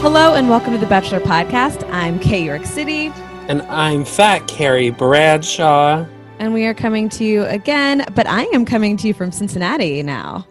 Hello and welcome to the Betchelor Podcast. I'm Kay York City. And I'm Fat Carrie Bradshaw. And we are coming to you again, but I am coming to you from Cincinnati now.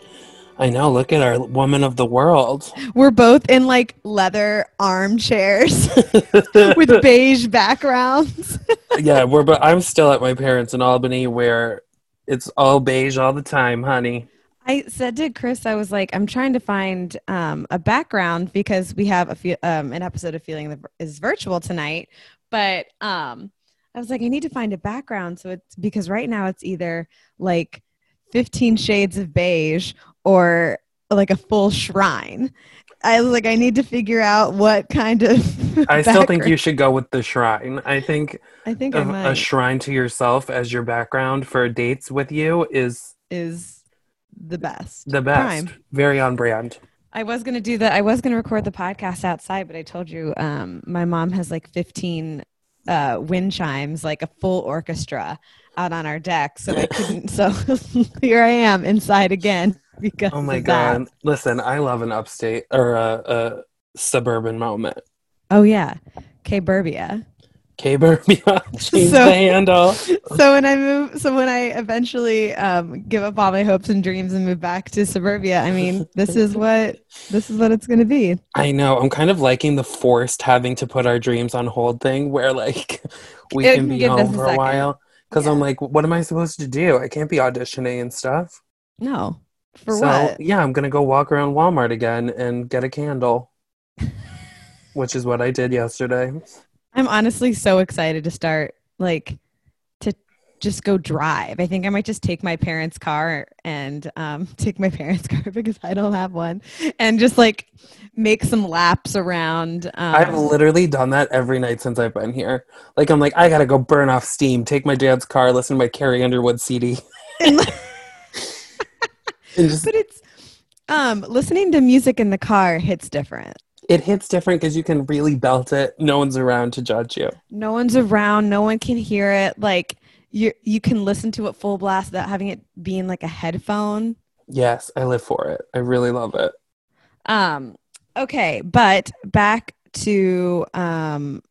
I know. Look at our woman of the world. We're both in like leather armchairs with beige backgrounds. yeah, we're. But I'm still at my parents in Albany, where it's all beige all the time, honey. I said to Chris, I was like, I'm trying to find um, a background because we have a few, um, an episode of Feeling that is virtual tonight, but um, I was like, I need to find a background. So it's because right now it's either like 15 shades of beige or like a full shrine. I was like, I need to figure out what kind of. I still think you should go with the shrine. I think. I think a, I a shrine to yourself as your background for dates with you is is the best. the best. Prime. Very on brand. I was gonna do that. I was gonna record the podcast outside, but I told you um, my mom has like 15 uh, wind chimes, like a full orchestra, out on our deck. So I couldn't. so here I am inside again because. Oh my of that. god! Listen, I love an upstate or a, a suburban moment. Oh yeah, K Burbia. K So- the handle. So when I move, so when I eventually um, give up all my hopes and dreams and move back to suburbia, I mean, this is what this is what it's going to be. I know. I'm kind of liking the forced having to put our dreams on hold thing where like we It can can be home a for a while. Because I'm like, what am I supposed to do? I can't be auditioning and stuff. No, for so what? yeah, I'm gonna go walk around Walmart again and get a candle. which is what I did yesterday. I'm honestly so excited to start like to just go drive. I think I might just take my parents' car and um, take my parents' car because I don't have one, and just like make some laps around. Um, I've literally done that every night since I've been here. Like I'm like, I gotta go burn off steam, take my dad's car, listen to my Carrie Underwood CD. and, and just but it's um, listening to music in the car hits different. It hits different because you can really belt it. No one's around to judge you. No one's around. No one can hear it. Like you, you can listen to it full blast without having it being like a headphone. Yes, I live for it. I really love it. Um, okay, but back to um,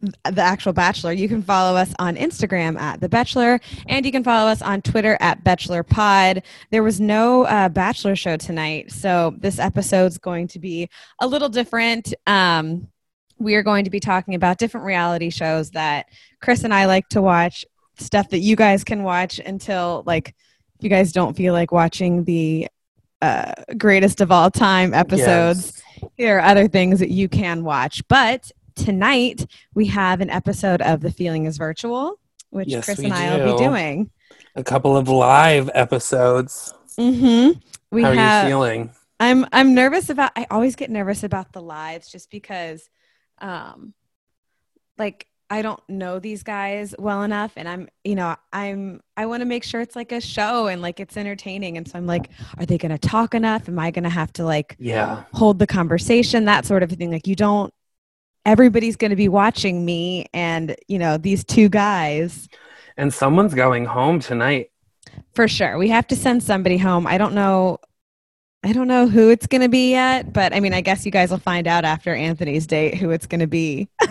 the actual Bachelor. You can follow us on Instagram at The Betchelor, and you can follow us on Twitter at Betchelor Pod. There was no uh, Bachelor show tonight, so this episode's going to be a little different. Um, we are going to be talking about different reality shows that Chris and I like to watch, stuff that you guys can watch until like you guys don't feel like watching the uh, greatest of all time episodes. Yes. Here are other things that you can watch. But tonight we have an episode of The Feeling is Virtual, which Yes, Chris and I will be doing. A couple of live episodes. Mm-hmm. We How are you feeling? I'm I'm nervous about. I always get nervous about the lives just because, um, like I don't know these guys well enough, and I'm you know I'm I want to make sure it's like a show and like it's entertaining, and so I'm like, are they going to talk enough? Am I going to have to like Yeah. hold the conversation? That sort of thing. Like you don't. Everybody's going to be watching me, and you know these two guys And someone's going home tonight. for sure. We have to send somebody home. I don't know. I don't know who it's going to be yet, but I mean, I guess you guys will find out after Anthony's date who it's going to be.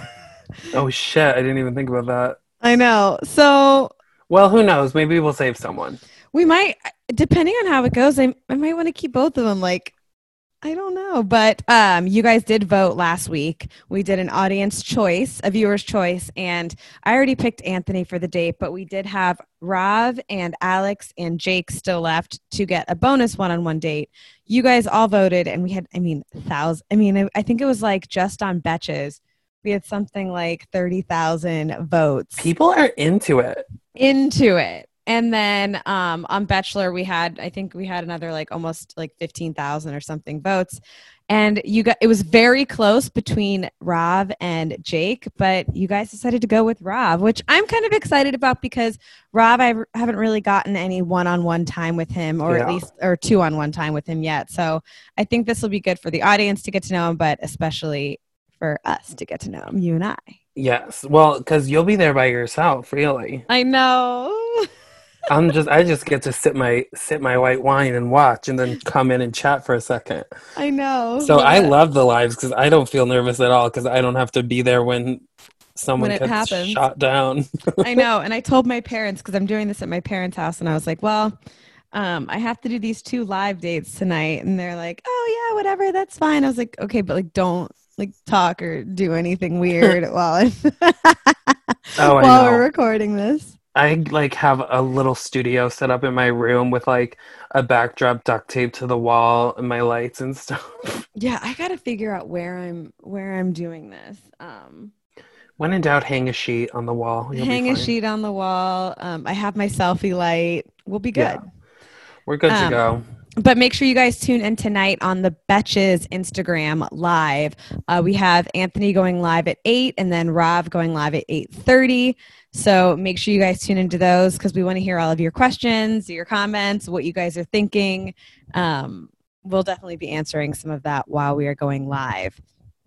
Oh shit, I didn't even think about that. I know. So Well, who knows? Maybe we'll save someone. we might, depending on how it goes, I, I might want to keep both of them. Like, I don't know, but um, you guys did vote last week. We did an audience choice, a viewer's choice, and I already picked Anthony for the date, but we did have Rav and Alex and Jake still left to get a bonus one-on-one date. You guys all voted, and we had, I mean, thousands. I mean, I, I think it was like just on Betches, we had something like thirty thousand votes People are into it. into it. And then um, on Betchelor, we had, I think we had another like almost like 15,000 or something votes. And you got, it was very close between Rob and Jake, but you guys decided to go with Rob, which I'm kind of excited about because Rob, I r- haven't really gotten any one on one time with him or at least, or two on one time with him yet. So I think this will be good for the audience to get to know him, but especially for us to get to know him, you and I. Yes. Well, because you'll be there by yourself, really. I know. I'm just I just get to sip my sip my white wine and watch and then come in and chat for a second. I know. So I love the lives because I don't feel nervous at all because I don't have to be there when someone When it gets happens. shot down. I know. And I told my parents because I'm doing this at my parents' house, and I was like, well, um, I have to do these two live dates tonight. And they're like, oh, yeah, whatever. That's fine. I was like, okay, but like, don't like talk or do anything weird while, I'm Oh, while we're recording this. I like have a little studio set up in my room with like a backdrop duct tape to the wall and my lights and stuff. Yeah, I got to figure out where I'm where I'm doing this. Um, When in doubt, hang a sheet on the wall. You'll hang a sheet on the wall. Um, I have my selfie light. We'll be good. Yeah. We're good to Um, go. But make sure you guys tune in tonight on the Betches Instagram live. Uh, we have Anthony going live at eight, and then Rob going live at eight thirty. So make sure you guys tune into those because we want to hear all of your questions, your comments, what you guys are thinking. Um, we'll definitely be answering some of that while we are going live.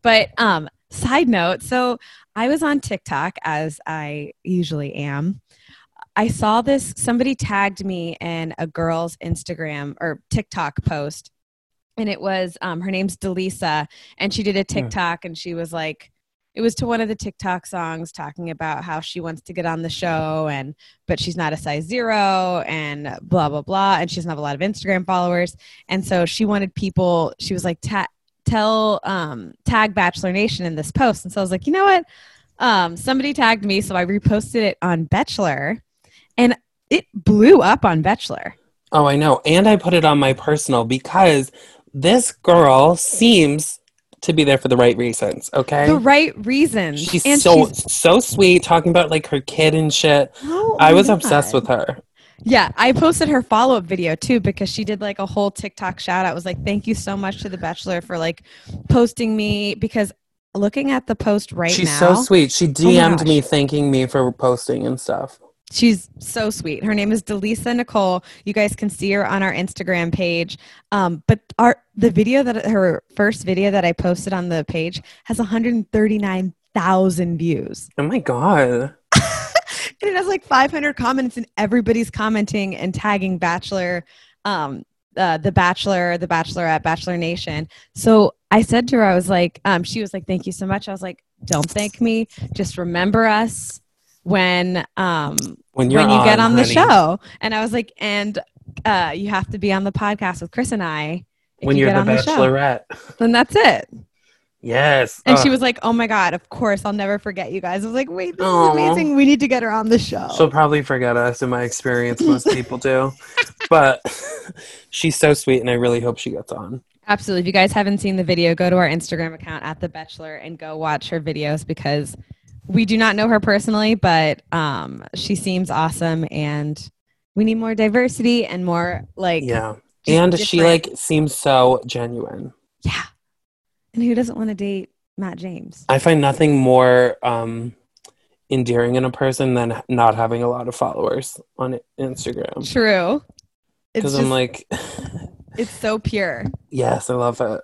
But um, side note, so I was on TikTok as I usually am. I saw this, somebody tagged me in a girl's Instagram or TikTok post. And it was, um, her name's Delisa. And she did a TikTok and she was like, it was to one of the TikTok songs talking about how she wants to get on the show and, but she's not a size zero and blah, blah, blah. And she doesn't have a lot of Instagram followers. And so she wanted people, she was like, ta- tell, um, tag Bachelor Nation in this post. And so I was like, you know what? Um, somebody tagged me. So I reposted it on Betchelor and it blew up on Betchelor. Oh, I know. And I put it on my personal because this girl seems to be there for the right reasons. Okay. The right reasons. She's and so she's- so sweet, talking about like her kid and shit. Oh I was obsessed with her. Yeah, I posted her follow up video too because she did like a whole TikTok shout out. Was like, thank you so much to The Betchelor for like posting me because looking at the post right She's now, She's so sweet. She oh DM'd gosh. me thanking me for posting and stuff. She's so sweet. Her name is Delisa Nicole. You guys can see her on our Instagram page. Um, but our the video that her first video that I posted on the page has 139,000 views. Oh my god. and it has like 500 comments and everybody's commenting and tagging bachelor um uh, the bachelor the bachelorette bachelor nation so i said to her i was like um she was like thank you so much i was like don't thank me just remember us when um When when you get on the show and i was like and uh you have to be on the podcast with chris and i When you you're get the on the show bachelorette. then that's it Yes. and she was like oh my god of course i'll never forget you guys i was like wait this Aw. is amazing we need to get her on the show She'll probably forget us in my experience. Most people do. But she's so sweet and I really hope she gets on. Absolutely. If you guys haven't seen the video, go to our Instagram account at The Betchelor and go watch her videos because we do not know her personally, but um, she seems awesome and we need more diversity and more like Yeah. And she like seems so genuine. yeah. And who doesn't want to date Matt James? I find nothing more um endearing in a person than not having a lot of followers on Instagram. True. It's Because I'm like, it's so pure. yes, I love it.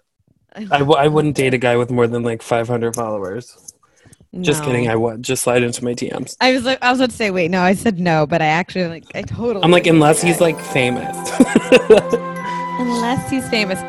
I, w- I wouldn't date a guy with more than like 500 followers. Just kidding. I would. Just slide into my DMs. I was like, I was about to say, wait, no, I said no, but I actually like, I totally. I'm like, unless he's like famous. unless he's famous.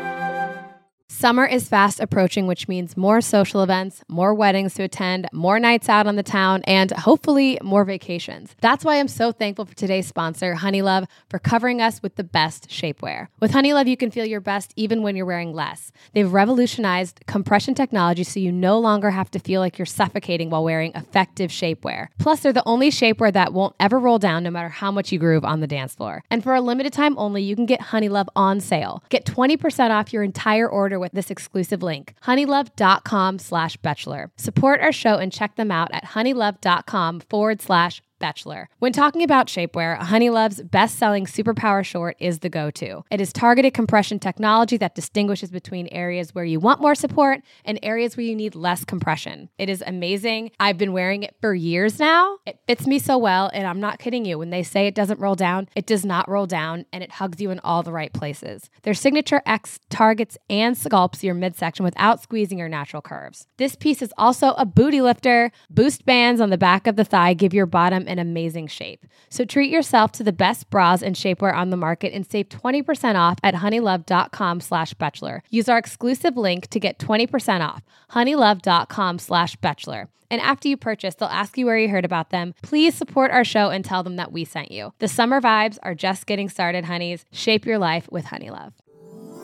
Summer is fast approaching, which means more social events, more weddings to attend, more nights out on the town, and hopefully more vacations. That's why I'm so thankful for today's sponsor, Honeylove, for covering us with the best shapewear. With Honeylove, you can feel your best even when you're wearing less. They've revolutionized compression technology so you no longer have to feel like you're suffocating while wearing effective shapewear. Plus, they're the only shapewear that won't ever roll down no matter how much you groove on the dance floor. And for a limited time only, you can get Honeylove on sale. Get 20% off your entire order with this exclusive link, honeylove.com slash betchelor. Support our show and check them out at honeylove.com forward slash Betchelor. When talking about shapewear, Honeylove's best selling Superpower Short is the go to. It is targeted compression technology that distinguishes between areas where you want more support and areas where you need less compression. It is amazing. I've been wearing it for years now. It fits me so well, and I'm not kidding you. When they say it doesn't roll down, it does not roll down and it hugs you in all the right places. Their signature X targets and sculpts your midsection without squeezing your natural curves. This piece is also a booty lifter. Boost bands on the back of the thigh give your bottom an amazing shape. So treat yourself to the best bras and shapewear on the market and save 20% off at honeylove.com slash betchelor. Use our exclusive link to get 20% off. honeylove.com slash betchelor. And after you purchase, they'll ask you where you heard about them. Please support our show and tell them that we sent you. The summer vibes are just getting started, honeys. Shape your life with Honeylove.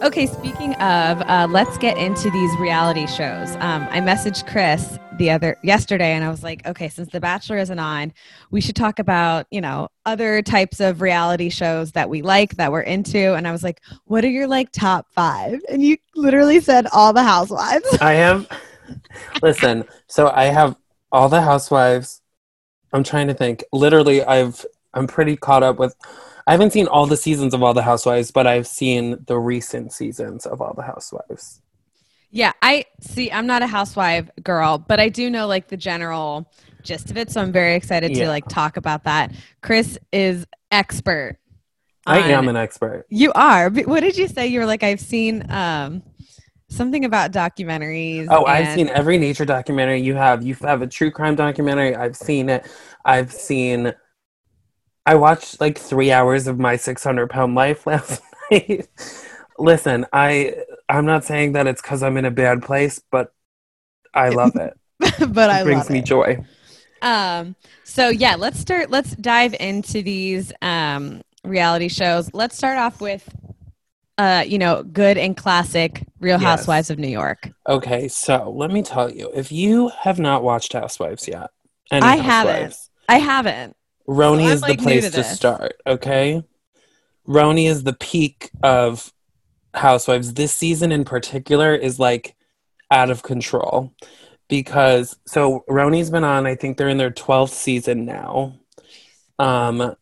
Okay, speaking of, uh, let's get into these reality shows. Um, I messaged Chris the other yesterday, and I was like, okay, since The Bachelor isn't on, we should talk about you know other types of reality shows that we like that we're into. And I was like, what are your like top five? And you literally said all the Housewives. I have. Listen, so I have all the Housewives. I'm trying to think. Literally, I've I'm pretty caught up with. I haven't seen all the seasons of all the Housewives, but I've seen the recent seasons of all the Housewives. Yeah, I see. I'm not a housewife girl, but I do know like the general gist of it. So I'm very excited Yeah. to like talk about that. Chris is expert. I on- am an expert. You are. But What did you say? You were like, I've seen um something about documentaries. Oh, I've seen every nature documentary you have. You have a true crime documentary. I've seen it. I've seen. I watched like three hours of my 600 pound life last night. Listen, I I'm not saying that it's because I'm in a bad place, but I love it. but I it brings love me it. joy. Um, so yeah, let's start. Let's dive into these um, reality shows. Let's start off with, uh, you know, good and classic Real Yes. Housewives of New York. Okay, so let me tell you, if you have not watched Housewives yet, I haven't. I haven't. RHONY So is the like, new place to to, start, okay? RHONY is the peak of Housewives. This season in particular is like out of control because so RHONY's been on, I think they're in their 12th season now. Um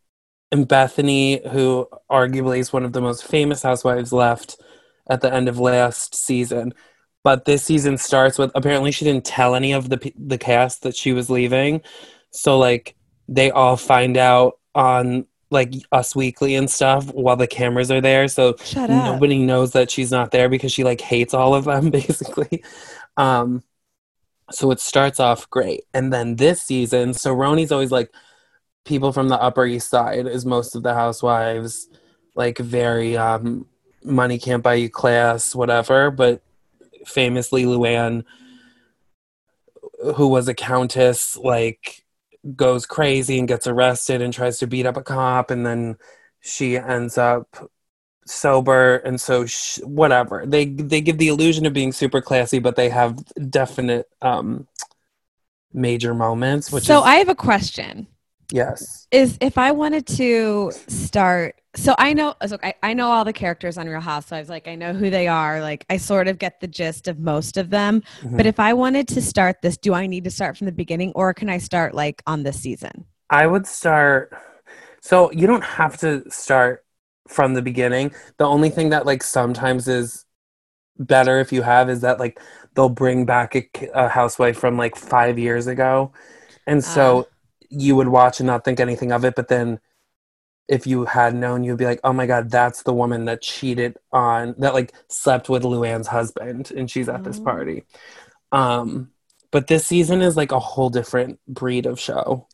and Bethenny, who arguably is one of the most famous housewives left at the end of last season. But this season starts with apparently she didn't tell any of the the cast that she was leaving. So like they all find out on like Us Weekly and stuff while the cameras are there. So nobody knows that she's not there because she like hates all of them basically. Um so it starts off great. And then this season, so RHONY's always like people from the Upper East Side is most of the housewives, like very um money can't buy you class, whatever, but famously Luann who was a countess like goes crazy and gets arrested and tries to beat up a cop and then she ends up sober and so sh- whatever they they give the illusion of being super classy but they have definite um major moments which so is I have a question. Yes Is if I wanted to start. So I know. So I, I know all the characters on Real Housewives. Like I know who they are. Like I sort of get the gist of most of them. Mhm. But if I wanted to start this, do I need to start from the beginning, or can I start like on this season? I would start. So you don't have to start from the beginning. The only thing that like sometimes is better if you have is that like they'll bring back a, a housewife from like five years ago, and so you would watch and not think anything of it. But then if you had known, you'd be like, oh my god, that's the woman that cheated on that like slept with Luann's husband, and she's at this Oh. party. Um, but this season is like a whole different breed of show.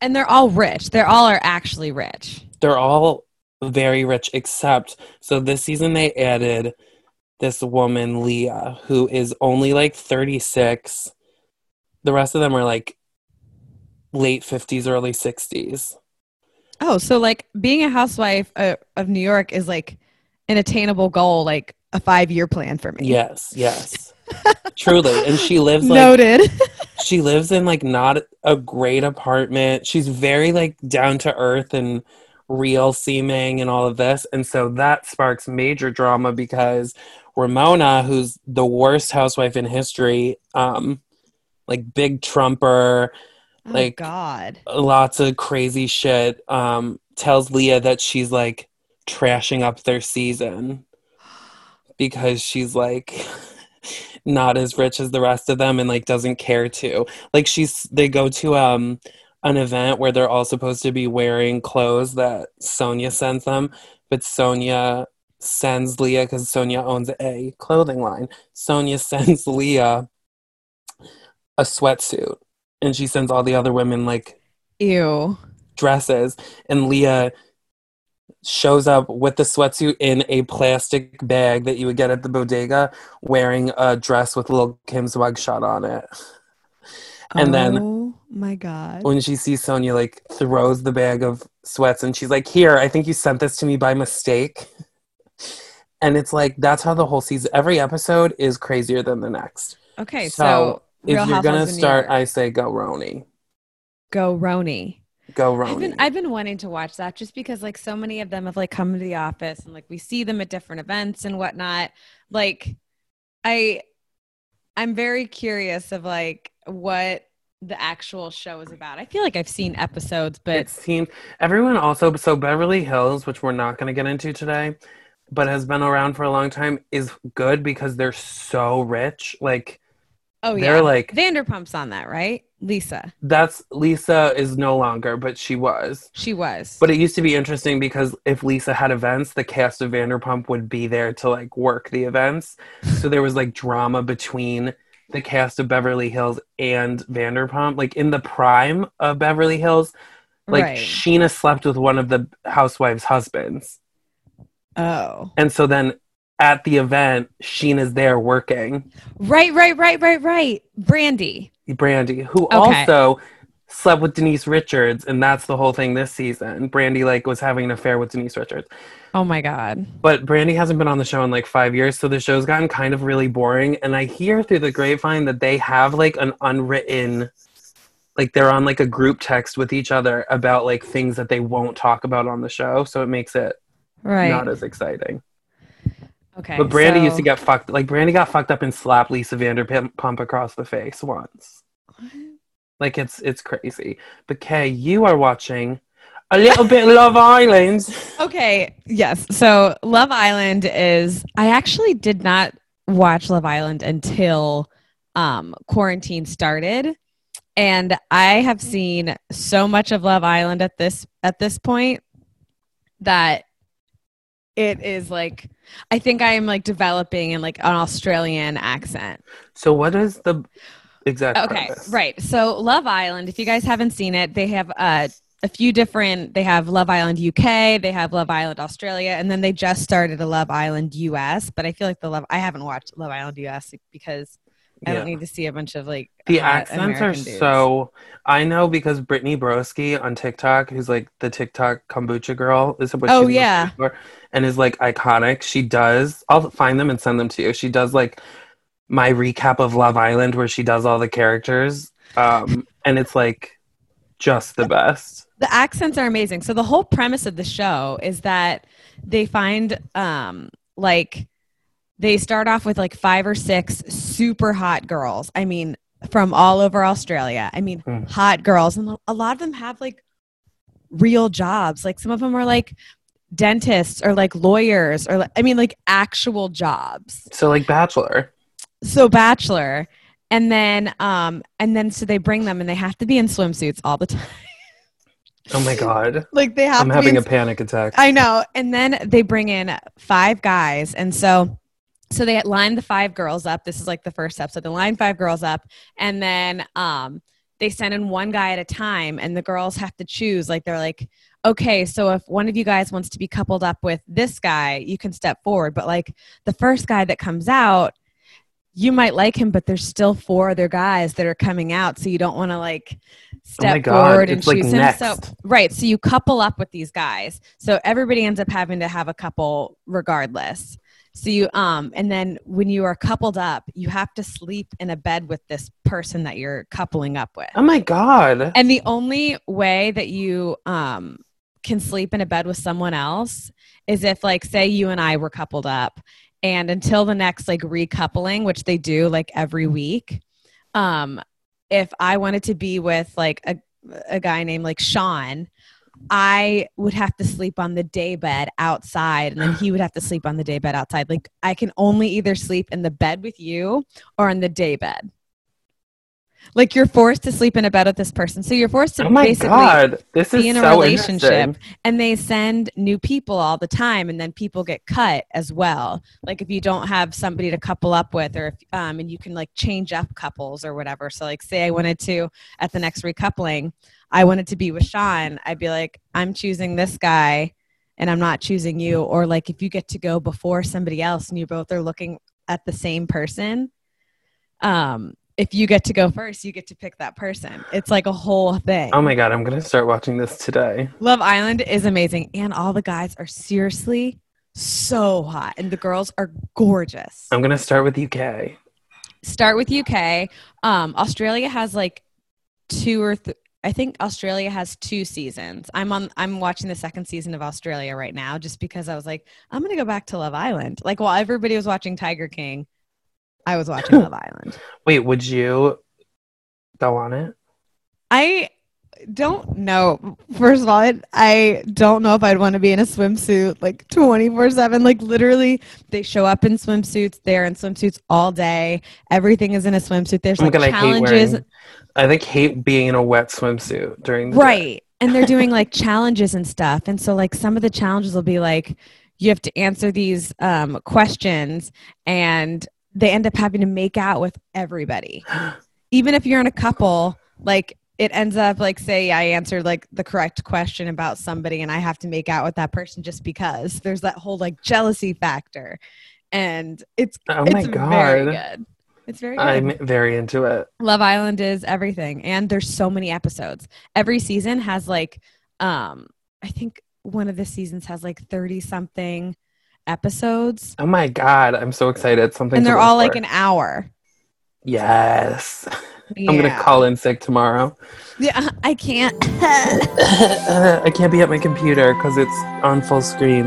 And they're all rich. They're all are actually rich. they're all very rich except so this season they added this woman, Leah, who is only like 36. The rest of them are like late 50s, early 60s. Oh, so like being a housewife uh, of New York is like an attainable goal, like a five year plan for me. Yes, yes. Truly. And she lives like Noted. she lives in like not a great apartment. She's very like down to earth and real seeming and all of this. And so that sparks major drama because Ramona, who's the worst housewife in history, um, like big trumper, oh Like- God. lots of crazy shit, um, tells Leah that she's like trashing up their season because she's like not as rich as the rest of them and like doesn't care to. Like she's they go to um an event where they're all supposed to be wearing clothes that Sonja sends them, but Sonja sends Leah because Sonja owns a clothing line. Sonja sends Leah a sweatsuit and she sends all the other women like Ew. dresses and Leah shows up with the sweatsuit in a plastic bag that you would get at the bodega wearing a dress with Lil' Kim's mugshot on it. And oh then- Oh my God. When she sees Sonja like throws the bag of sweats and she's like, "Here, I think you sent this to me by mistake." And it's like that's how the whole season every episode is crazier than the next. Okay, So, so, If Real you're gonna Housewives of New start, I say go RHONY. go RHONY. Go I've RHONY. been I've been wanting to watch that just because like so many of them have like come to the office and like we see them at different events and whatnot. Like I I'm very curious of like what the actual show is about. I feel like I've seen episodes, but it seems everyone also so Beverly Hills, which we're not going to get into today, but has been around for a long time, is good because they're so rich. Like oh they're yeah, like Vanderpump's on that, right? Lisa, that's Lisa is no longer, but she was. she was. But it used to be interesting because if Lisa had events, the cast of Vanderpump would be there to like work the events. So there was like drama between the cast of Beverly Hills and Vanderpump. Like in the prime of Beverly Hills, like right. Scheana slept with one of the housewives' husbands. oh, And so then at the event, Scheana's there working. right, right, right, right, right. Brandi. Brandi, who Okay. also slept with Denise Richards, and that's the whole thing this season. Brandi like was having an affair with Denise Richards. Oh my God. But Brandi hasn't been on the show in like five years, so the show's gotten kind of really boring. And I hear through the grapevine that they have like an unwritten, like they're on like a group text with each other about like things that they won't talk about on the show. So it makes it Right. not as exciting. Okay. But Brandi used to get fucked. Like Brandi got fucked up and slapped Lisa Vanderpump across the face once. Like it's it's crazy. But Kay, you are watching a little bit of Love Island. Okay, yes. So Love Island is I actually did not watch Love Island until um quarantine started. And I have seen so much of Love Island at this at this point that it is like I think I am like developing in like an Australian accent. So what is the exact Okay, premise? right. So Love Island, if you guys haven't seen it, they have uh, a few different. They have Love Island UK, they have Love Island Australia, and then they just started a Love Island US. But I feel like the Love I haven't watched Love Island US because I don't need to see a bunch of like The hot accents American are dudes. so. I know because Brittany Broski on TikTok, who's like the TikTok kombucha girl, is what Oh, she's yeah. for, and is like iconic. She does. I'll find them and send them to you. She does like my recap of Love Island, where she does all the characters, um, and it's like just the best. the accents are amazing. So the whole premise of the show is that they find um like they start off with like five or six super hot girls. I mean, from all over Australia. I mean, Hmm. hot girls and a lot of them have like real jobs. Like some of them are like dentists or like lawyers or like, I mean like actual jobs. So like Bachelor. so bachelor. And then um and then so they bring them and they have to be in swimsuits all the time. Oh my god, like they have I'm having be a panic attack. i know. And then they bring in five guys. And so so they line the five girls up. This is like the first episode they line five girls up. And then um they send in one guy at a time. And the girls have to choose. Like they're like okay so if one of you guys wants to be coupled up with this guy you can step forward but like the first guy that comes out you might like him but there's still four other guys that are coming out so you don't want to like step Oh forward and like choose him so right so you couple up with these guys so everybody ends up having to have a couple regardless. So you um and then when you are coupled up you have to sleep in a bed with this person that you're coupling up with. Oh my god. and the only way that you um, can sleep in a bed with someone else is if, like, say you and I were coupled up, and until the next like recoupling, which they do like every week, um, if I wanted to be with like a a guy named like Sean, I would have to sleep on the day bed outside, and then he would have to sleep on the day bed outside. Like I can only either sleep in the bed with you or in the day bed. Like you're forced to sleep in a bed with this person, so you're forced to Oh basically god. This is be in a so relationship and they send new people all the time and then people get cut as well. Like if you don't have somebody to couple up with or if um and you can like change up couples or whatever. So like say i wanted to at the next recoupling i wanted to be with sean i'd be like i'm choosing this guy and i'm not choosing you. Or like if you get to go before somebody else and you both are looking at the same person um if you get to go first you get to pick that person it's like a whole thing Oh my god, I'm gonna start watching this today. Love Island is amazing, and all the guys are seriously so hot, and the girls are gorgeous. I'm gonna start with UK. Start with UK. Um, Australia has like two or th- I think Australia has two seasons. I'm on. I'm watching the second season of Australia right now, just because I was like, I'm gonna go back to Love Island. Like while everybody was watching Tiger King, I was watching Love Island. Wait, would you go on it? I don't know. First of all, I, I don't know if I'd want to be in a swimsuit like 24 7. Like, literally, they show up in swimsuits. They're in swimsuits all day. Everything is in a swimsuit. There's like god, I hate challenges. wearing. I like hate being in a wet swimsuit during. Right. And they're doing like challenges and stuff. And so, like, some of the challenges will be like, you have to answer these um, questions, and they end up having to make out with everybody. even if you're in a couple, like it ends up like say I answered like the correct question about somebody and I have to make out with that person just because there's that whole like jealousy factor. And it's Oh it's my very good. It's very good. I'm very into it. Love Island is everything. And there's so many episodes. Every season has like um I think one of the seasons has like 30 something episodes. Oh my god, I'm so excited. Something And they're all like for. an hour. Yes. I'm gonna call in sick tomorrow. Yeah, I can't. I can't be at my computer because it's on full screen.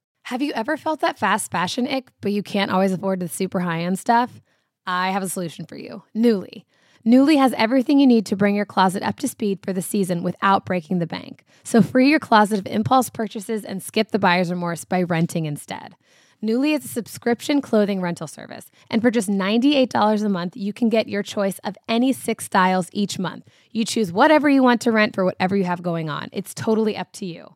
Have you ever felt that fast fashion ick, but you can't always afford the super high end stuff? I have a solution for you Nuuly. Nuuly has everything you need to bring your closet up to speed for the season without breaking the bank. So free your closet of impulse purchases and skip the buyer's remorse by renting instead. Nuuly is a subscription clothing rental service, and for just $98 a month, you can get your choice of any six styles each month. You choose whatever you want to rent for whatever you have going on. It's totally up to you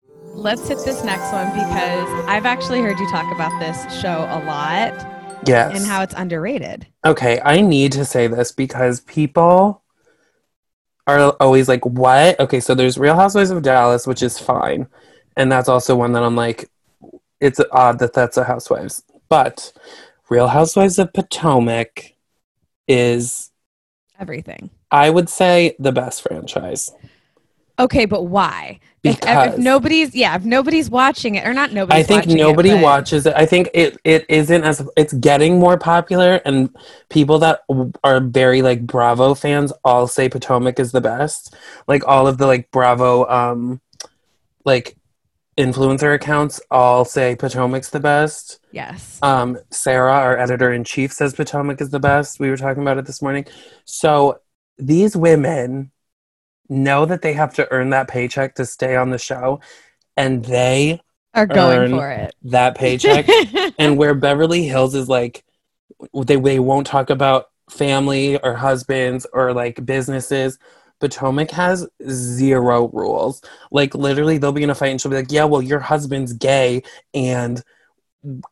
Let's hit this next one because I've actually heard you talk about this show a lot Yes. and how it's underrated. Okay, I need to say this because people are always like, "What?" Okay, so there's Real Housewives of Dallas, which is fine, and that's also one that I'm like, it's odd that that's a Housewives, but Real Housewives of Potomac is, Everything. I would say, the best franchise Okay, but why? If, if because nobody's yeah, if nobody's watching it or not nobody. I think watching it, nobody but- watches it. I think it it isn't as it's getting more popular, and people that are very like Bravo fans all say Potomac is the best. Like all of the like Bravo um like influencer accounts all say Potomac's the best. Yes. Um, Sarah, our editor in chief, says Potomac is the best. We were talking about it this morning. So these women know that they have to earn that paycheck to stay on the show, and they Are going for it. that paycheck. and where Beverly Hills is like, they they won't talk about family or husbands or like businesses. Potomac has zero rules. Like literally, they'll be in a fight and she'll be like, "Yeah, well, your husband's gay, and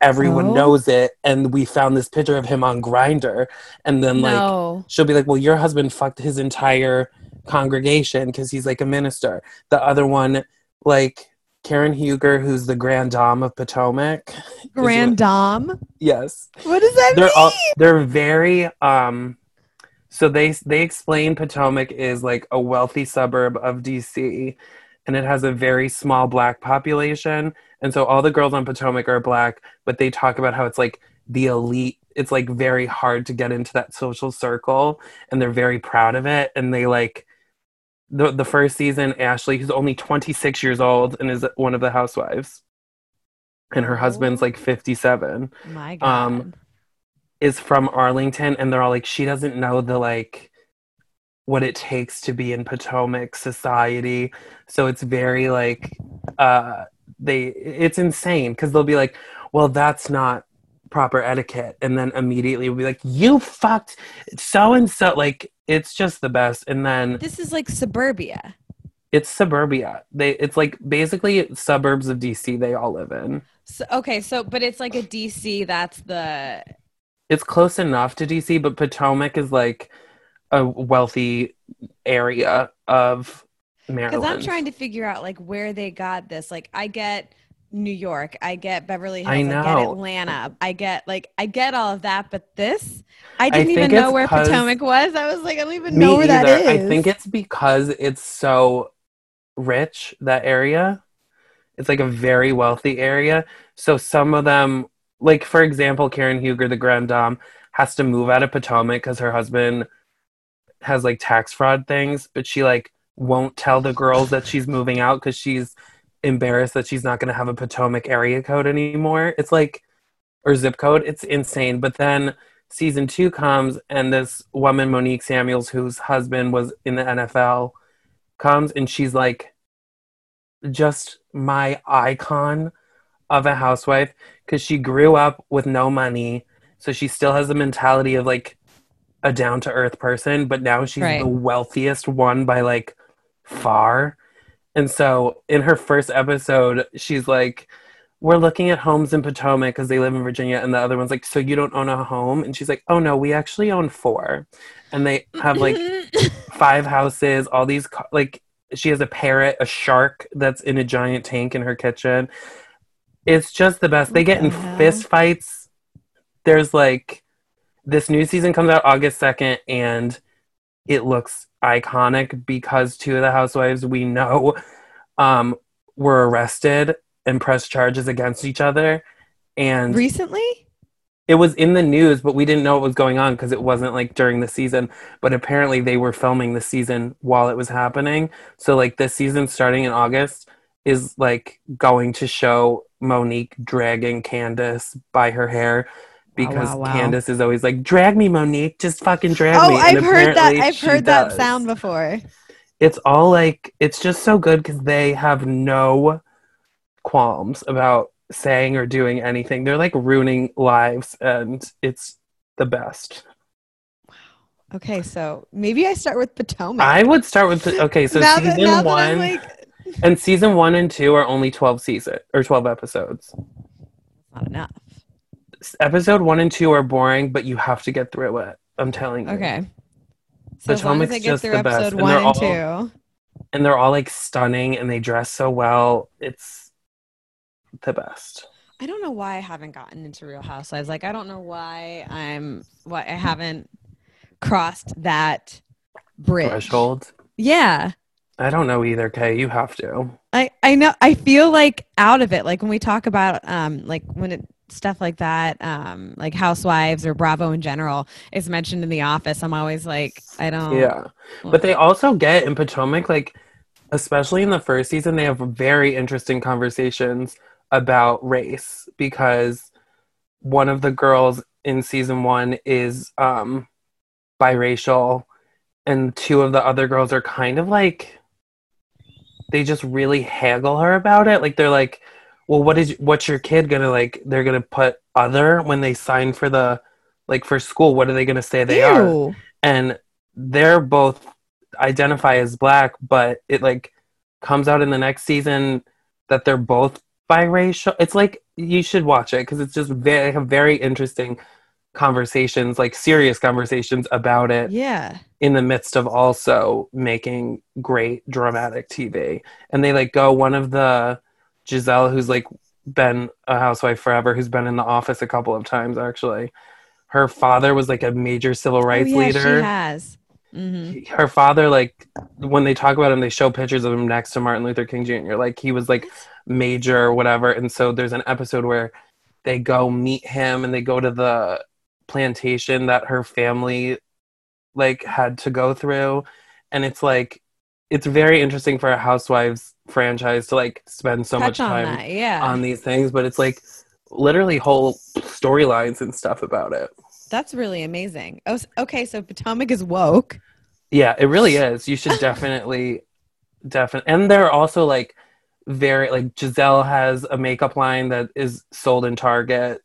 everyone Oh. knows it, and we found this picture of him on Grindr." And then like no. she'll be like, "Well, your husband fucked his entire congregation because he's like a minister." The other one, like Karen Huger, who's the grand dame of Potomac, Grand Dame. Yes, What does that they're mean? all they're very um. So they they explain Potomac is like a wealthy suburb of DC, and it has a very small black population, and so all the girls on Potomac are black, but they talk about how it's like the elite. It's like very hard to get into that social circle, and they're very proud of it, and they like. The, the first season, Ashley, who's only 26 years old and is one of the housewives, and her husband's like 57 My God. um, is from Arlington, and they're all like, she doesn't know the like what it takes to be in Potomac society. So it's very like uh they it's insane because they'll be like, well, that's not proper etiquette, and then immediately we'll be like, you fucked so and so. Like it's just the best, and then this is like suburbia. it's suburbia. They it's like basically suburbs of DC. They all live in. So, okay, so but it's like a DC. That's the it's close enough to DC, but Potomac is like a wealthy area of Maryland. because I'm trying to figure out like where they got this. Like I get New York, I get Beverly Hills, I I, get. Atlanta, I get like I get all of that, but this I I didn't even know where Potomac was. I was like, I don't even know where that either. is. I think it's because it's so rich that area. It's like a very wealthy area. So some of them, like for example, Karen Huger, the grand dame, has to move out of Potomac because her husband has like tax fraud things, but she like won't tell the girls that she's moving out because she's embarrassed that she's not going to have a Potomac area code anymore. It's like, or zip code. It's insane. But then season two comes, and this woman, Monique Samuels, whose husband was in the NFL, comes and she's like, just my icon of a housewife because she grew up with no money. So she still has the mentality of like a down to earth person, but now she's Right. the wealthiest one by like far. And so in her first episode, she's like, We're looking at homes in Potomac because they live in Virginia. And the other one's like, So you don't own a home? And she's like, Oh no, we actually own four. And they have like five houses, all these, like, she has a parrot, a shark that's in a giant tank in her kitchen. It's just the best. They oh, get in hell? fist fights. There's like, this new season comes out August 2nd, and it looks iconic because two of the housewives we know um, were arrested and pressed charges against each other. And recently. it was in the news, but we didn't know what was going on because it wasn't like during the season. But apparently, they were filming the season while it was happening. So, like, this season starting in August is like going to show Monique dragging Candiace by her hair Oh, because wow, wow. Candiace is always like, "Drag me, Monique, just fucking drag Oh, me." And I've heard that. I've she heard that does. sound before. It's all like it's just so good because they have no qualms about saying or doing anything. They're like ruining lives, and it's the best. Wow. Okay, so maybe I start with Potomac. I would start with okay. So now season that one, like, And season one and two are only 12 season or 12 episodes. Not enough. Episode one and two are boring, but you have to get through it. I'm telling you. Okay. So as long as I get just through the best, episode and one they're and all- two. And they're all like stunning and they dress so well. It's the best. I don't know why I haven't gotten into Real Housewives. Like I don't know why I'm why I haven't crossed that bridge. Threshold. Yeah. I don't know either, Kay. You have to. I I know I feel like out of it. Like when we talk about um like when it stuff like that um like housewives or bravo in general is mentioned in the office i'm always like i don't Yeah. But they also get in Potomac, like, especially in the first season, they have very interesting conversations about race because one of the girls in season one is um, biracial, and two of the other girls are kind of like they just really haggle her about it. Like they're like, "Well, what is what's your kid gonna like?" They're gonna put other when they sign for the like for school. What are they gonna say they are? And they're both identify as black, but it like comes out in the next season that they're both biracial. It's like you should watch it because it's just very have very interesting conversations, like serious conversations about it yeah in the midst of also making great dramatic TV. And they like go one of the Gizelle who's like been a housewife forever, who's been in the office a couple of times actually. Her father was like a major civil rights oh, yeah, leader she has. Hmm her father like when they talk about him they show pictures of him next to martin luther king jr like he was like major or whatever. And so there's an episode where they go meet him and they go to the plantation that her family like had to go through. And it's like it's very interesting for a housewives franchise to like spend so much touch on time that yeah on these things but it's like literally whole storylines and stuff about it that's really amazing oh okay so potomac is woke Yeah, it really is. You should definitely, definitely. And they're also like very like Gizelle has a makeup line that is sold in Target.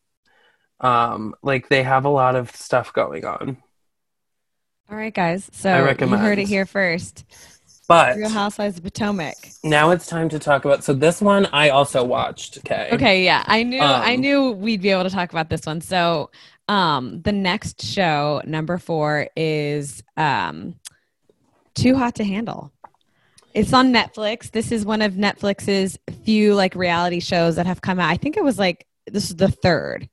Um, like they have a lot of stuff going on. all right guys so I you heard it here first But real housewives of potomac now it's time to talk about. So this one I also watched. Okay. Okay, yeah. I knew I Um, knew we'd be able to talk about this one. So um the next show, number four, is um Too Hot to Handle. It's on Netflix. This is one of Netflix's few like reality shows that have come out. I think it was like this is the third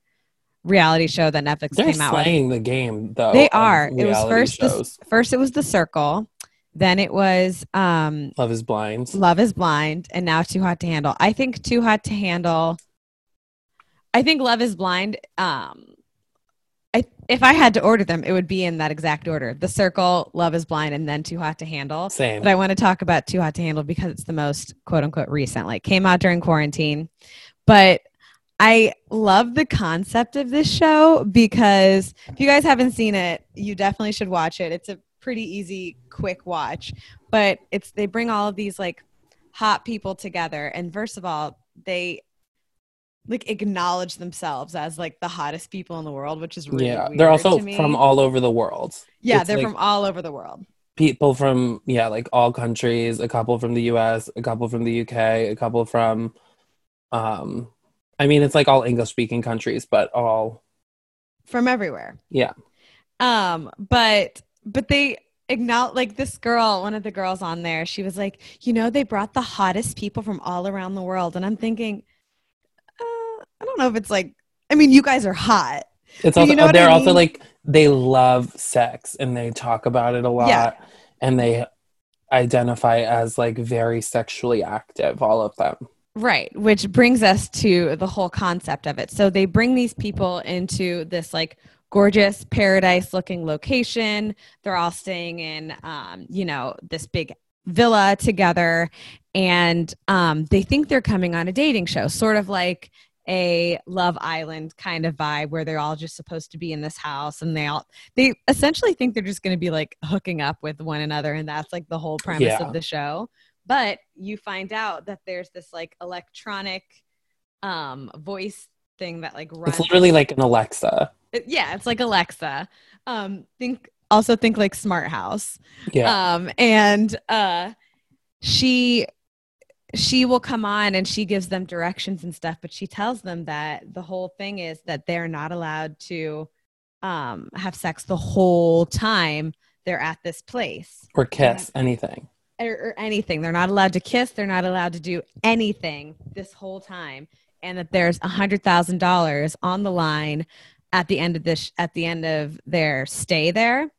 reality show that Netflix They're came out with. slaying the game though. They are. It was first the, first it was The Circle, then it was um Love is Blind. Love is Blind and now Too Hot to Handle. I think Too Hot to Handle. I think Love is Blind. Um, I if I had to order them, it would be in that exact order: The Circle, Love is Blind, and then Too Hot to Handle. Same. But I want to talk about Too Hot to Handle because it's the most quote unquote recent. Like came out during quarantine, but I love the concept of this show because if you guys haven't seen it, you definitely should watch it. It's a pretty easy, quick watch. But it's they bring all of these like hot people together, and first of all, they like acknowledge themselves as like the hottest people in the world, which is really yeah, they're also from all over the world. yeah, it's they're like- from all over the world. people from yeah like all countries a couple from the us a couple from the uk a couple from um i mean it's like all english speaking countries but all from everywhere. Yeah. Um, but but they acknowledge like this girl, one of the girls on there, she was like, you know, they brought the hottest people from all around the world, and I'm thinking, uh, I don't know if it's like, I mean, you guys are hot. it's You also know they're I also like they love sex and they talk about it a lot Yeah. and they identify as like very sexually active all of them Right, which brings us to the whole concept of it. So they bring these people into this like gorgeous paradise looking location. They're all staying in um, you know, this big villa together and um they think they're coming on a dating show, sort of like a Love Island kind of vibe where they're all just supposed to be in this house and they all they essentially think they're just going to be like hooking up with one another and that's like the whole premise Yeah. of the show but you find out that there's this like electronic um voice thing that like runs it's literally like an alexa yeah it's like alexa um think also think like smart house yeah um and uh she she will come on and she gives them directions and stuff, but she tells them that the whole thing is that they're not allowed to um, have sex the whole time they're at this place Or kiss, anything. or, or anything. They're not allowed to kiss. They're not allowed to do anything this whole time, and that there's a hundred thousand dollars on the line at the end of this at the end of their stay there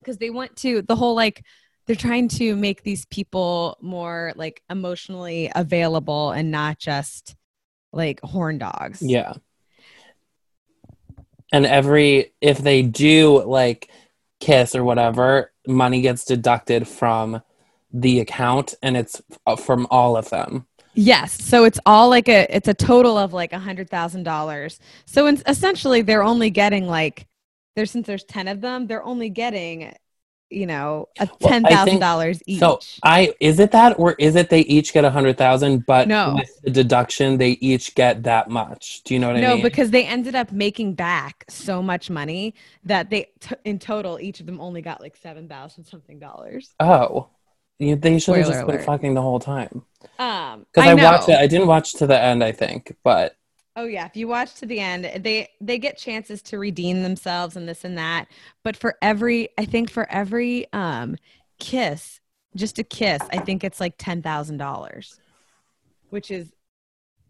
because they want to the whole like they're trying to make these people more like emotionally available and not just like horn dogs. Yeah. And every if they do like kiss or whatever, money gets deducted from the account and it's uh, from all of them. Yes. So it's all like a it's a total of like a hundred thousand dollars. So in, essentially they're only getting like there since there's ten of them, they're only getting, you know, a Well, ten thousand dollars each. So I is it that or is it they each get a hundred thousand, but No. with the deduction they each get that much? Do you know what I mean? no, because they ended up making back so much money that they t- in total each of them only got like seven thousand something dollars. oh, you, they should have just been alert. fucking the whole time. Um, Because I, know. watched it, I didn't watch to the end. I think, but Oh yeah, if you watch to the end, they they get chances to redeem themselves and this and that. But for every, I think for every um kiss, just a kiss, I think it's like ten thousand dollars, which is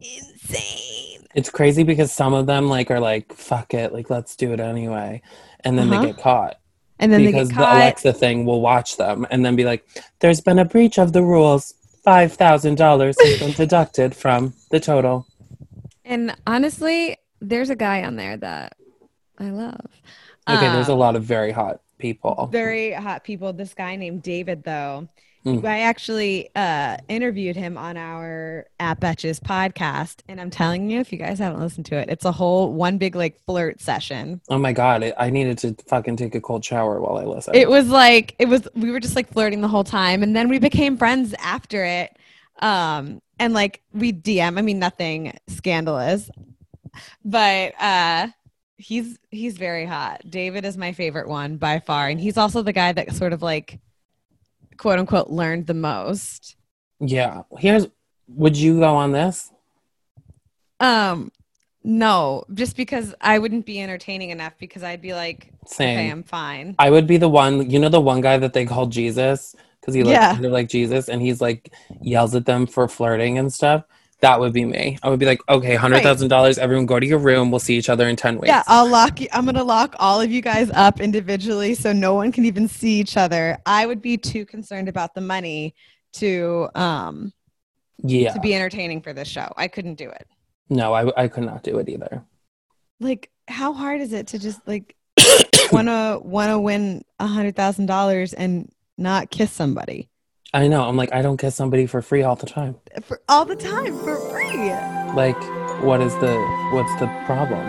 insane. it's crazy because some of them like are like, "Fuck it, like let's do it anyway," and then Uh-huh. they get caught. And then because they the get caught. Alexa thing will watch them and then be like, "There's been a breach of the rules. Five thousand dollars has been deducted from the total." and honestly, there's a guy on there that I love. Okay, there's a Um, lot of very hot people. very hot people. This guy named David, though, Mm. I actually uh, interviewed him on our At Betches podcast, and I'm telling you, if you guys haven't listened to it, it's a whole one big like flirt session. Oh my god, I- I needed to fucking take a cold shower while I listened. It was like it was. We were just like flirting the whole time, and then we became friends after it. Um, and like we DM. I mean, nothing scandalous, but uh, he's he's very hot. David is my favorite one by far, and he's also the guy that sort of like quote unquote learned the most. yeah. Here's would you go on this? Um, no, just because I wouldn't be entertaining enough because I'd be like, Same. okay, I'm fine. I would be the one, you know, the one guy that they call Jesus because he looks Yeah. kind of like Jesus and he's like yells at them for flirting and stuff. That would be me. I would be like, okay, hundred thousand dollars. Everyone, go to your room. We'll see each other in ten weeks. Yeah, I'll lock you. I'm gonna lock all of you guys up individually so no one can even see each other. I would be too concerned about the money to um yeah. to be entertaining for this show. I couldn't do it. No, I, I could not do it either. Like, how hard is it to just like wanna wanna win a hundred thousand dollars and not kiss somebody I know. I'm like, I don't kiss somebody for free all the time. for all the time for free? Like, what is the what's the problem?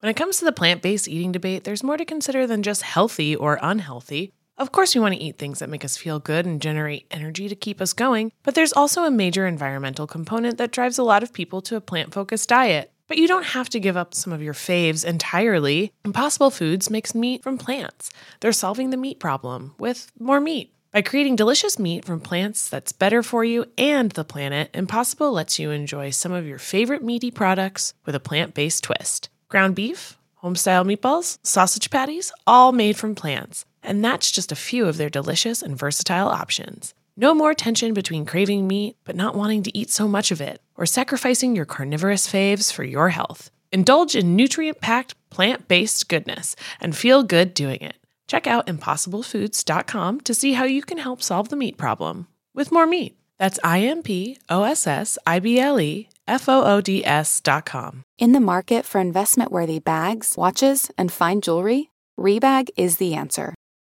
When it comes to the plant based eating debate, there's more to consider than just healthy or unhealthy. Of course, we want to eat things that make us feel good and generate energy to keep us going, but there's also a major environmental component that drives a lot of people to a plant focused diet. But you don't have to give up some of your faves entirely. Impossible Foods makes meat from plants. They're solving the meat problem with more meat. By creating delicious meat from plants that's better for you and the planet, Impossible lets you enjoy some of your favorite meaty products with a plant based twist. Ground beef, homestyle meatballs, sausage patties, all made from plants. And that's just a few of their delicious and versatile options. No more tension between craving meat but not wanting to eat so much of it, or sacrificing your carnivorous faves for your health. Indulge in nutrient packed, plant based goodness and feel good doing it. Check out impossiblefoods.com to see how you can help solve the meat problem with more meat. That's I M P O S S I B L E F O O D S dot com. In the market for investment worthy bags, watches, and fine jewelry, Rebag is the answer.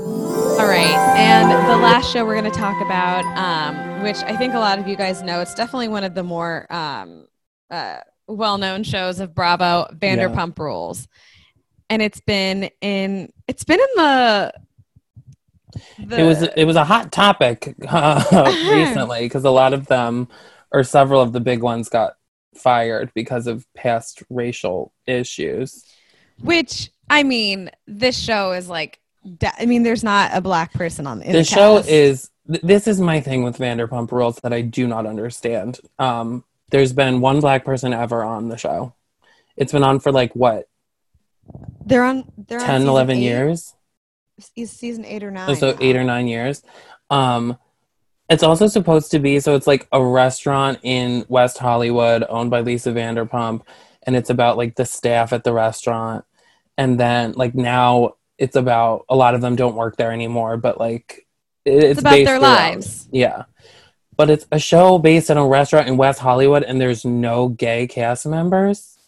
All right. And the last show we're going to talk about, um, which I think a lot of you guys know, it's definitely one of the more um, uh, well known shows of Bravo, Vanderpump Rules. And it's been in, it's been in the, the it was it was a hot topic uh, recently because a lot of them or several of the big ones got fired because of past racial issues. which I mean, this show is like, I mean, there's not a black person on the the show is th- this is my thing with Vanderpump Rules that I do not understand. Um, there's been one black person ever on the show. It's been on for like what they're on, they're on 10, season 11 eight. years. Is season eight or nine? so now. eight or nine years. Um, it's also supposed to be so it's like a restaurant in West Hollywood owned by Lisa Vanderpump, and it's about like the staff at the restaurant, and then like now it's about a lot of them don't work there anymore, but like it- it's, about based their around- lives. Yeah, but it's a show based in a restaurant in West Hollywood, and there's no gay cast members.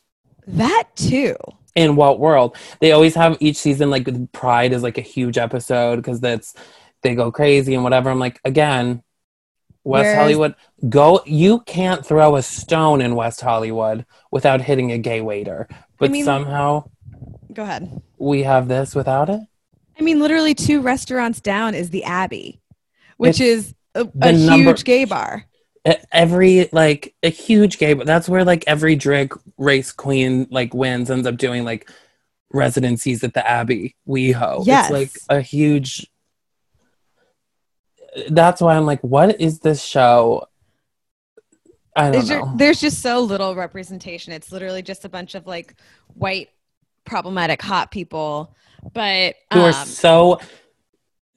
That too. in what world? They always have each season like pride is like a huge episode because that's they go crazy and whatever. I'm like again west Whereas- hollywood go you can't throw a stone in west hollywood without hitting a gay waiter. But mean- somehow Go ahead. we have this without it I mean, literally two restaurants down is the Abbey, which It's is a, a number- huge gay bar. Every like a huge gay but that's where like every drag race queen like wins ends up doing like residencies at the abbey weho Yes. it's like a huge that's why i'm like what is this show i don't There's, know there's just so little representation. It's literally just a bunch of like white, problematic, hot people. But who are um, so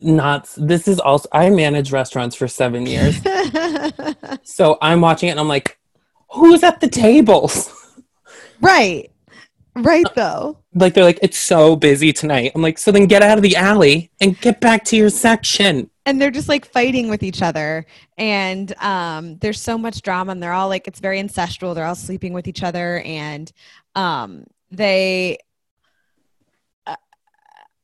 not this is also i managed restaurants for seven years. So i'm watching it and i'm like who's at the tables? Right, right though. like they're like it's so busy tonight. I'm like so then get out of the alley and get back to your section. And they're just like fighting with each other. And um there's so much drama and they're all like it's very incestual. They're all sleeping with each other and um they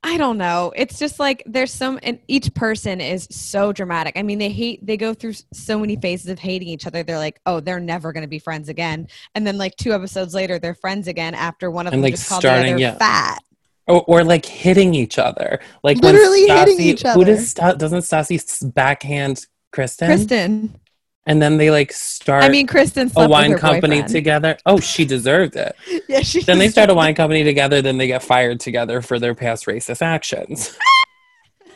I don't know. It's just like there's some, and each person is so dramatic. I mean, they hate, they go through so many phases of hating each other. They're like, oh, they're never going to be friends again. And then, like, two episodes later, they're friends again after one of And, them like, just called starting, the other yeah. fat. or, or like hitting each other like Literally when hitting Stassi- each who other. does Sta- doesn't Stassi backhand Kristen Kristen. And then they like start I mean, Kristen a wine company boyfriend. together. Oh she deserved it. Yeah, she then they start a wine company together then they get fired together for their past racist actions.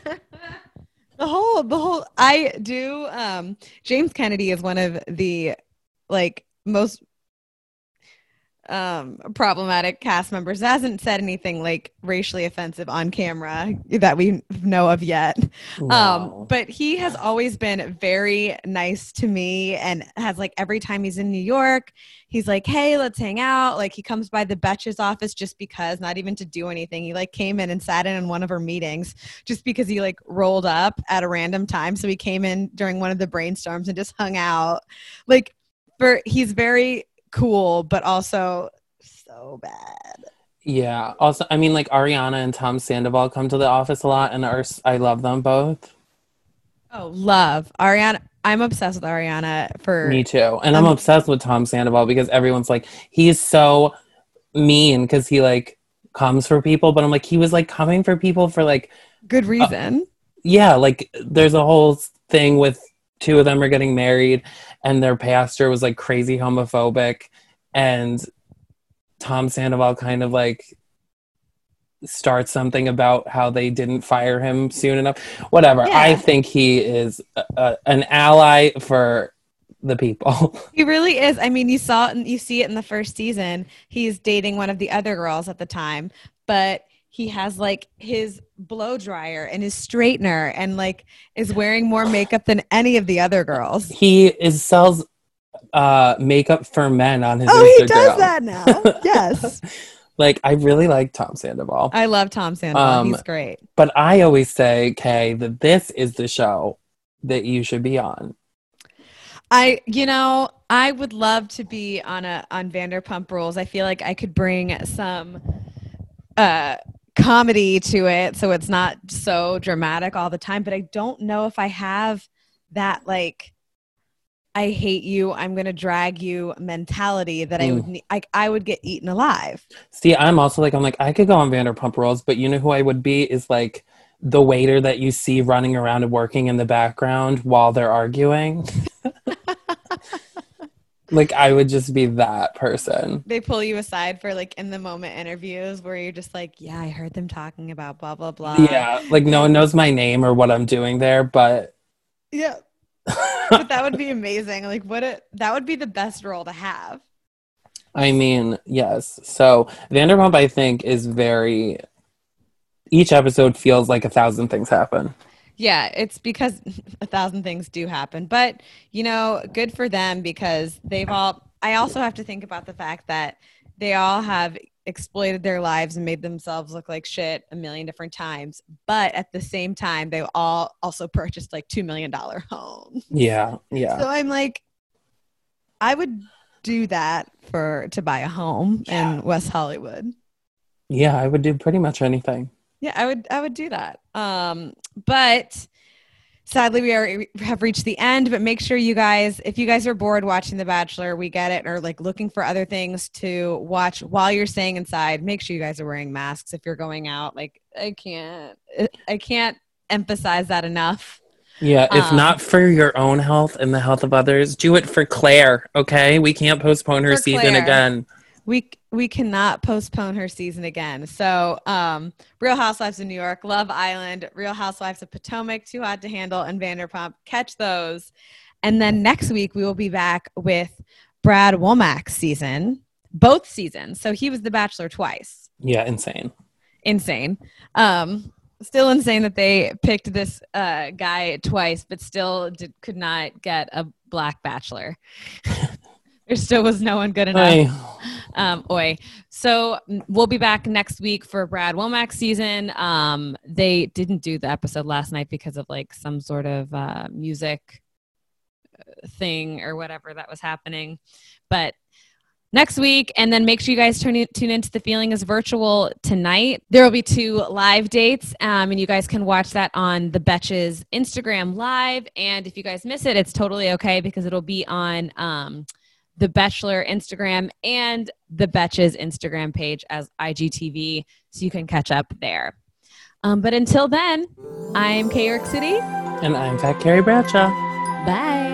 The whole the whole i do um james kennedy is one of the like most um problematic cast members. Hasn't said anything like racially offensive on camera that we know of yet. Um but he has always been very nice to me and has like every time he's in new york he's like hey let's hang out. Like he comes by the betch's office just because not even to do anything. He like came in and sat in on one of her meetings just because he like rolled up at a random time. So he came in during one of the brainstorms and just hung out. Like for he's very cool but also so bad yeah also i mean like ariana and tom sandoval come to the office a lot and are i love them both oh love ariana i'm obsessed with ariana for Me too. And I'm obsessed with Tom Sandoval because everyone's like, he's so mean because he like comes for people. But I'm like, he was like coming for people for like, good uh, reason yeah, like there's a whole thing with two of them are getting married and their pastor was like crazy homophobic. And Tom Sandoval kind of like starts something about how they didn't fire him soon enough. Whatever. I think he is a, a, an ally for the people. He really is. I mean, you saw it, and you see it in the first season. He's dating one of the other girls at the time, but he has like his blow dryer and his straightener and like is wearing more makeup than any of the other girls. He is sells uh makeup for men on his Oh, Instagram. he does that now. yes. like I really like Tom Sandoval. I love Tom Sandoval. Um, He's great. But I always say, Kay, that this is the show that you should be on. I, you know, I would love to be on a on Vanderpump Rules. I feel like I could bring some uh comedy to it so it's not so dramatic all the time, but I don't know if I have that like I hate you, I'm going to drag you mentality that I would Mm. I I would get eaten alive. See, I'm also like, I'm like, I could go on Vanderpump Rules, but you know who I would be is like the waiter that you see running around and working in the background while they're arguing. like, I would just be that person. They pull you aside for like in the moment interviews where you're just like, yeah, I heard them talking about blah blah blah. yeah, like no one knows my name or what I'm doing there, but Yeah. but that would be amazing. Like what it that would be the best role to have. I mean, yes. So Vanderpump, I think, is very. Each episode feels like a thousand things happen. Yeah, it's because a thousand things do happen. But, you know, good for them because they've all I also have to think about the fact that they all have exploited their lives and made themselves look like shit a million different times. But at the same time, they all also purchased like two million dollar homes. Yeah, yeah. So I'm like, I would do that for to buy a home in West Hollywood. Yeah, I would do pretty much anything. Yeah, I would I would do that. Um, but sadly we are have reached the end, but make sure you guys if you guys are bored watching The Bachelor, we get it, or like looking for other things to watch while you're staying inside, make sure you guys are wearing masks if you're going out. Like I can't I can't emphasize that enough. Yeah, if Um, not for your own health and the health of others, do it for Claire, okay? We can't postpone her season Claire. again. We we cannot postpone her season again. So, um, Real Housewives of New York, Love Island, Real Housewives of Potomac, Too Hot to Handle, and Vanderpump. Catch those, and then next week we will be back with Brad Womack's season, both seasons. So he was the Bachelor twice. Yeah, insane. Insane. Um, still insane that they picked this uh, guy twice, but still did, could not get a black Bachelor. there still was no one good enough. Ay. Um, oi. So we'll be back next week for Brad Womack's season. Um, they didn't do the episode last night because of like some sort of uh, music uh, thing or whatever that was happening. But next week, and then make sure you guys turn in, tune into the Feeling is Virtual tonight. There will be two live dates, um, and you guys can watch that on the Betches Instagram live. And if you guys miss it, it's totally okay because it'll be on. Um, the Bachelor Instagram and the Betches Instagram page as IGTV, so you can catch up there. Um, but until then, I'm K York City. And I'm Fat Carrie Bradshaw. Bye.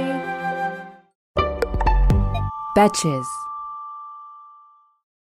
Betches.